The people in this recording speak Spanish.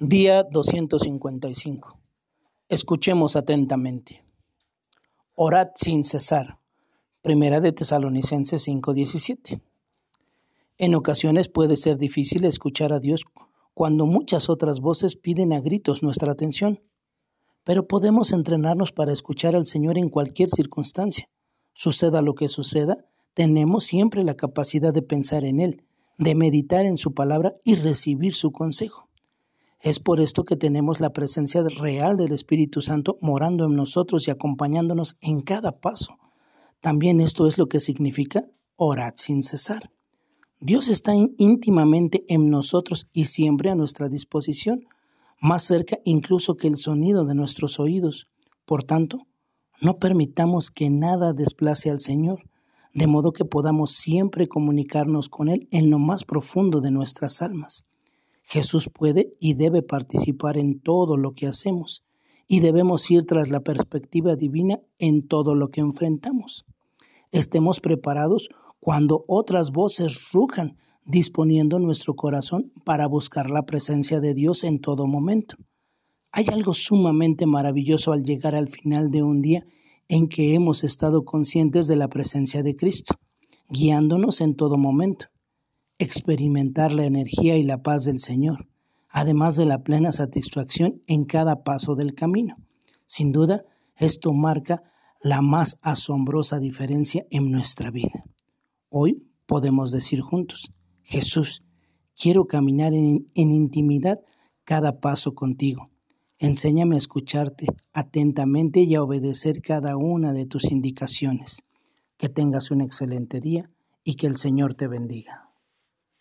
Día 255. Escuchemos atentamente. Orad sin cesar. Primera de Tesalonicenses 5:17. En ocasiones puede ser difícil escuchar a Dios cuando muchas otras voces piden a gritos nuestra atención, pero podemos entrenarnos para escuchar al Señor en cualquier circunstancia. Suceda lo que suceda, tenemos siempre la capacidad de pensar en Él, de meditar en su palabra y recibir su consejo. Es por esto que tenemos la presencia real del Espíritu Santo morando en nosotros y acompañándonos en cada paso. También esto es lo que significa orar sin cesar. Dios está íntimamente en nosotros y siempre a nuestra disposición, más cerca incluso que el sonido de nuestros oídos. Por tanto, no permitamos que nada desplace al Señor, de modo que podamos siempre comunicarnos con Él en lo más profundo de nuestras almas. Jesús puede y debe participar en todo lo que hacemos y debemos ir tras la perspectiva divina en todo lo que enfrentamos. Estemos preparados cuando otras voces rujan, disponiendo nuestro corazón para buscar la presencia de Dios en todo momento. Hay algo sumamente maravilloso al llegar al final de un día en que hemos estado conscientes de la presencia de Cristo, guiándonos en todo momento experimentar la energía y la paz del Señor, además de la plena satisfacción en cada paso del camino. Sin duda, esto marca la más asombrosa diferencia en nuestra vida. Hoy podemos decir juntos, Jesús, quiero caminar en, intimidad cada paso contigo. Enséñame a escucharte atentamente y a obedecer cada una de tus indicaciones. Que tengas un excelente día y que el Señor te bendiga.